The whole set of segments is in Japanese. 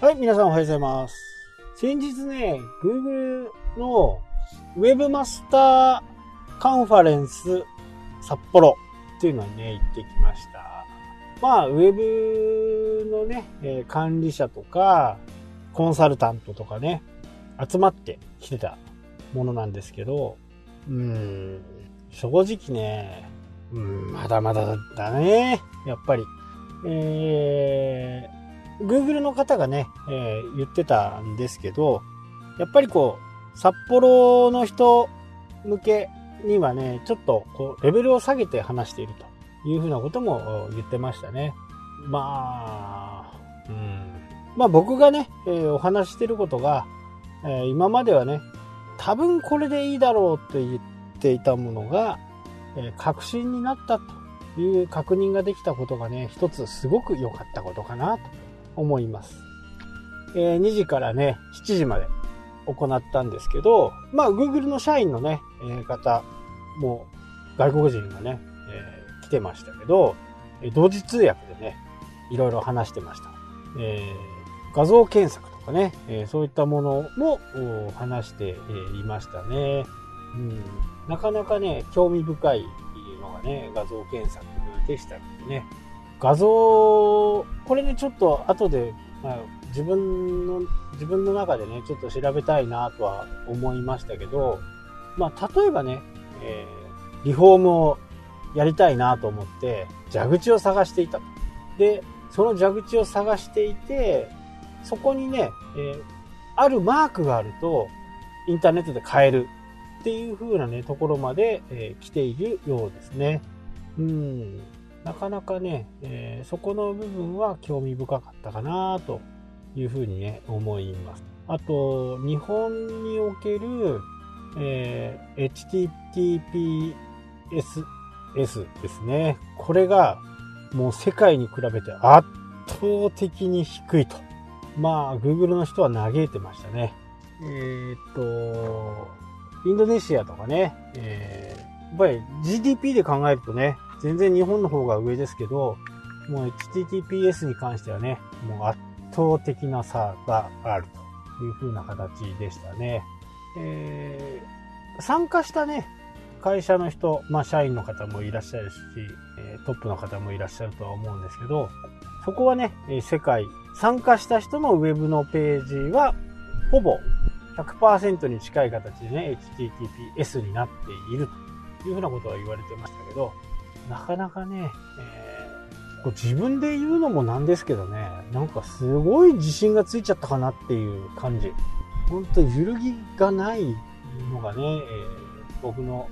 はい、皆さんおはようございます。先日ね、Google の Web マスターカンファレンス札幌っていうのにね、行ってきました。まあ、ウェブのね、え管理者とか、コンサルタントとかね、集まってきてたものなんですけど、うーん、正直ね、うん、まだまだだね、やっぱり。えー、Google の方がね、えー言ってたんですけど、やっぱりこう、札幌の人向けにはね、ちょっとこう、レベルを下げて話しているというふうなことも言ってましたね。まあ、うん。まあ僕がね、えーお話ししてることが、えー今まではね、多分これでいいだろうと言っていたものが、え確信になったという確認ができたことがね、一つすごく良かったことかなと思います。えー2時からね、7時まで行ったんですけど、まあ Google の社員のね、えー方も外国人がね、えー来てましたけど、同時通訳でね、いろいろ話してました。えー画像検索とかね、えそういったものも話して、いましたね。うん、なかなかね、興味深いのがね、画像検索でしたのでね。画像、これね、ちょっと後で、まあ、自分の、自分の中でね、ちょっと調べたいなとは思いましたけど、まあ、例えばね、えーリフォームをやりたいなと思って、蛇口を探していたと。で、その蛇口を探していて、そこにね、えーあるマークがあると、インターネットで買えるっていう風なね、ところまで、えー来ているようですね。うん。なかなかね、えーそこの部分は興味深かったかなというふうにね、思います。あと、日本における、えー HTTPS S ですね。これがもう世界に比べて圧倒的に低いと。まあ、Google の人は嘆いてましたね。えーっと、インドネシアとかね、えーやっぱり GDP で考えるとね、全然日本の方が上ですけど、もう HTTPS に関してはね、もう圧倒的な差があるという風な形でしたね。えー参加したね、会社の人、まあ社員の方もいらっしゃるし、トップの方もいらっしゃるとは思うんですけど、そこはね、世界、参加した人のウェブのページは、ほぼ100%に近い形でね、HTTPS になっているというふうなことは言われてましたけど、なかなかね、えー自分で言うのもなんですけどね、なんかすごい自信がついちゃったかなっていう感じ。本当揺るぎがないのがね、えー僕の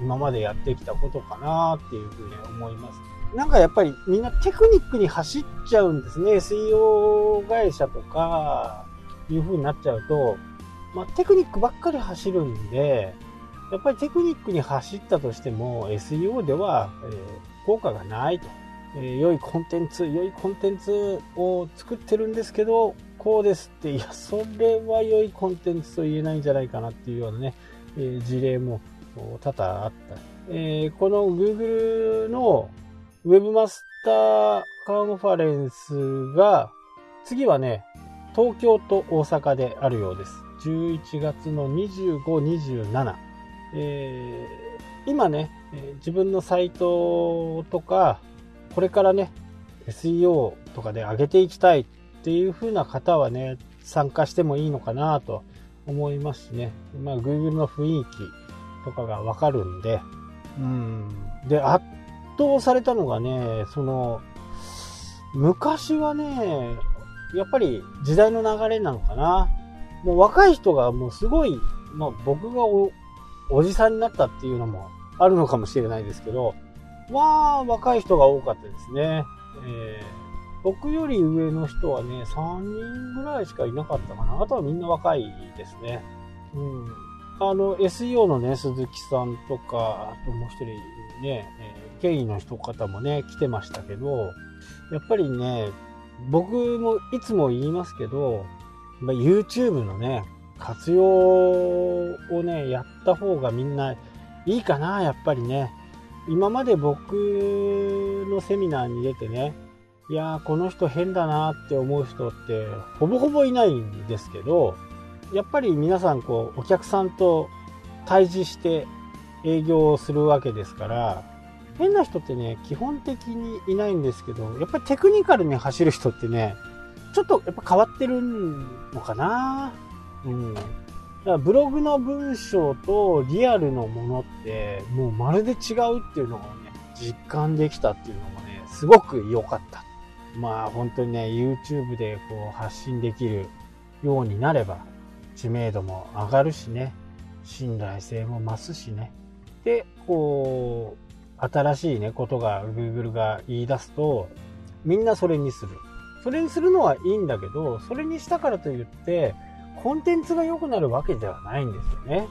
今までやってきたことかなっていうふうに思います。なんかやっぱりみんなテクニックに走っちゃうんですね。SEO 会社とか、いう風になっちゃうと、まあ、テクニックばっかり走るんで、やっぱりテクニックに走ったとしても SEO では、えー効果がないと。えー良いコンテンツ、良いコンテンツを作ってるんですけど、こうですって、いや、それは良いコンテンツと言えないんじゃないかなっていうようなね、えー事例も多々あった。えーこの Google の Webmaster カンファレンスが、次はね、東京と大阪であるようです。11月の25、27。えー今ね、えー自分のサイトとか、これからね、SEO とかで上げていきたいっていう風な方はね、参加してもいいのかなと思いますしね。まあ、Google の雰囲気とかがわかるんで、うん。で、圧倒されたのがね、その、昔はね、やっぱり時代の流れなのかな。もう若い人がもうすごい、まあ僕がおじさんになったっていうのもあるのかもしれないですけど、まあ若い人が多かったですね。えー僕より上の人はね、3人ぐらいしかいなかったかな。あとはみんな若いですね。うん。あの、SEO のね、鈴木さんとか、あともう一人ね、えー、の人方もね、来てましたけど、やっぱりね、僕もいつも言いますけど、ま YouTube のね、活用をね、やった方がみんないいかな、やっぱりね。今まで僕のセミナーに出てね、いやー、この人変だなって思う人ってほぼほぼいないんですけど、やっぱり皆さんこう、お客さんと対峙して営業をするわけですから、変な人ってね、基本的にいないんですけど、やっぱりテクニカルに走る人ってね、ちょっとやっぱ変わってるのかなうん。だからブログの文章とリアルのものってもうまるで違うっていうのをね、実感できたっていうのもね、すごく良かった。まあ本当にね、YouTube でこう発信できるようになれば、知名度も上がるしね、信頼性も増すしね。で、こう、新しいね、ことが Google が言い出すと、みんなそれにする。それにするのはいいんだけど、それにしたからといって、コンテンツが良くなるわけではないんですよね。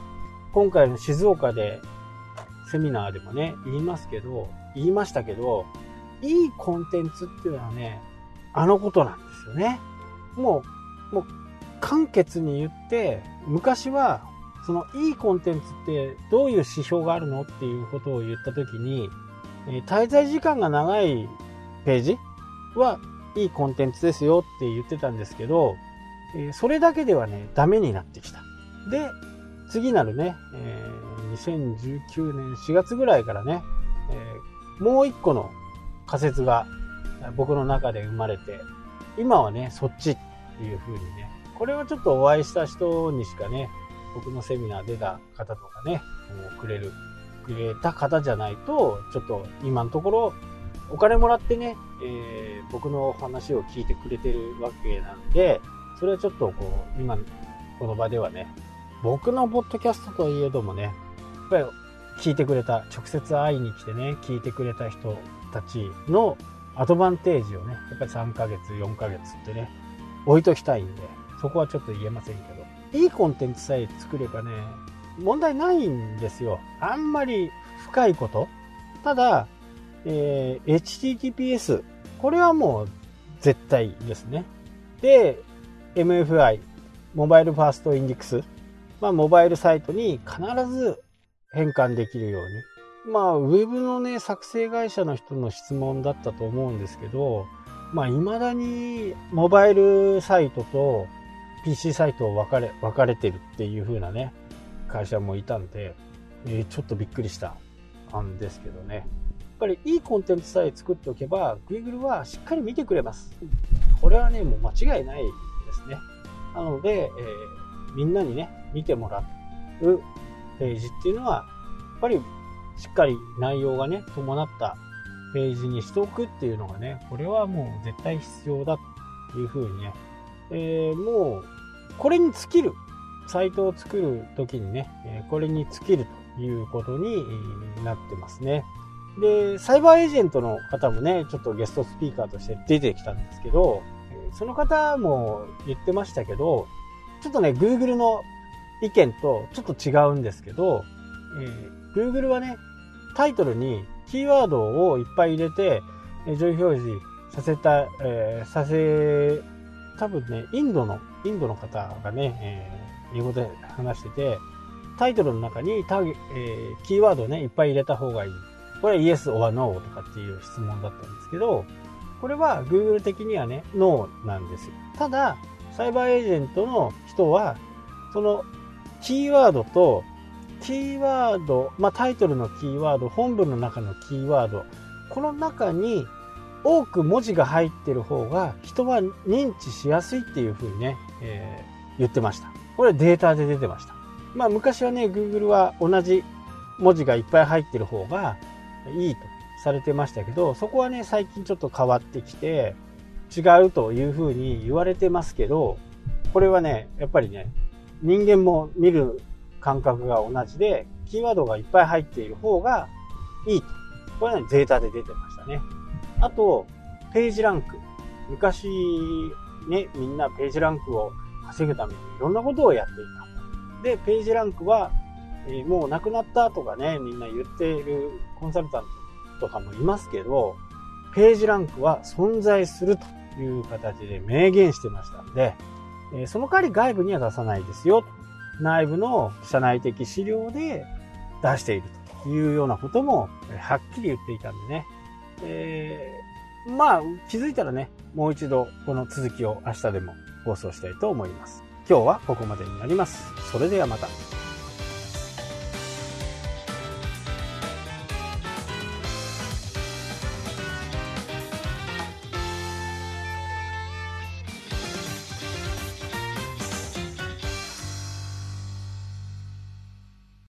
今回の静岡でセミナーでもね、言いますけど、言いましたけど、いいコンテンツっていうのはね、あのことなんですよね。もう、もう、簡潔に言って、昔は、そのいいコンテンツってどういう指標があるのっていうことを言ったときに、滞在時間が長いページはいいコンテンツですよって言ってたんですけど、えそれだけではね、ダメになってきた。で、次なるね、え2019年4月ぐらいからね、えもう一個の仮説が僕の中で生まれて、今はね、そっちっていう風にね、これはちょっとお会いした人にしかね、僕のセミナー出た方とかね、もうくれる、くれた方じゃないと、ちょっと今のところ、お金もらってね、えー、僕の話を聞いてくれてるわけなんで、それはちょっとこう、今、この場ではね、僕のポッドキャストといえどもね、やっぱり聞いてくれた、直接会いに来てね、聞いてくれた人たちのアドバンテージをね、やっぱり3ヶ月、4ヶ月ってね、置いときたいんで、そこはちょっと言えませんけど、いいコンテンツさえ作ればね、問題ないんですよ。あんまり深いこと。ただ、えー、HTTPS。これはもう絶対ですね。で、MFI、モバイルファーストインデックス。まあ、モバイルサイトに必ず変換できるように。まあ、ウェブのね、作成会社の人の質問だったと思うんですけど、まあ、未だにモバイルサイトと PC サイトを分かれ、分かれてるっていう風なね、会社もいたんで、えー、ちょっとびっくりしたんですけどね。やっぱりいいコンテンツさえ作っておけば、Google はしっかり見てくれます。これはね、もう間違いないですね。なので、えー、みんなにね、見てもらうページっていうのは、やっぱりしっかり内容がね、伴ったページにしておくっていうのがね、これはもう絶対必要だというふうにね、えー、もう、これに尽きる、サイトを作るときにね、これに尽きるということになってますね。で、サイバーエージェントの方もね、ちょっとゲストスピーカーとして出てきたんですけど、その方も言ってましたけど、ちょっとね、Google の意見とちょっと違うんですけど、えー Google はね、タイトルにキーワードをいっぱい入れて、上位表示させた、えー、させ、多分ね、インドの、インドの方がね、えー、英語で話してて、タイトルの中にタえー、キーワードをね、いっぱい入れた方がいい。これは Yes or No とかっていう質問だったんですけど、これは Google 的にはね、No なんです。ただ、サイバーエージェントの人は、そのキーワードとキーワード、まあ、タイトルのキーワード、本文の中のキーワード、この中に多く文字が入ってる方が人は認知しやすいっていうふうにね、えー、言ってました。これデータで出てました。まあ昔はね、Google は同じ文字がいっぱい入ってる方がいいとされてましたけど、そこはね、最近ちょっと変わってきて、違うというふうに言われてますけど、これはね、やっぱりね、人間も見る感覚が同じで、キーワードがいっぱい入っている方がいいと。これはね、データで出てましたね。あと、ページランク。昔、ね、みんなページランクを稼ぐためにいろんなことをやっていた。で、ページランクは、えー、もうなくなったとかね、みんな言っているコンサルタントとかもいますけど、ページランクは存在するという形で明言してましたんで、え、その代わり外部には出さないですよ内部の社内的資料で出しているというようなこともはっきり言っていたんでね。えまあ、気づいたらね、もう一度この続きを明日でも放送したいと思います。今日はここまでになります。それではまた。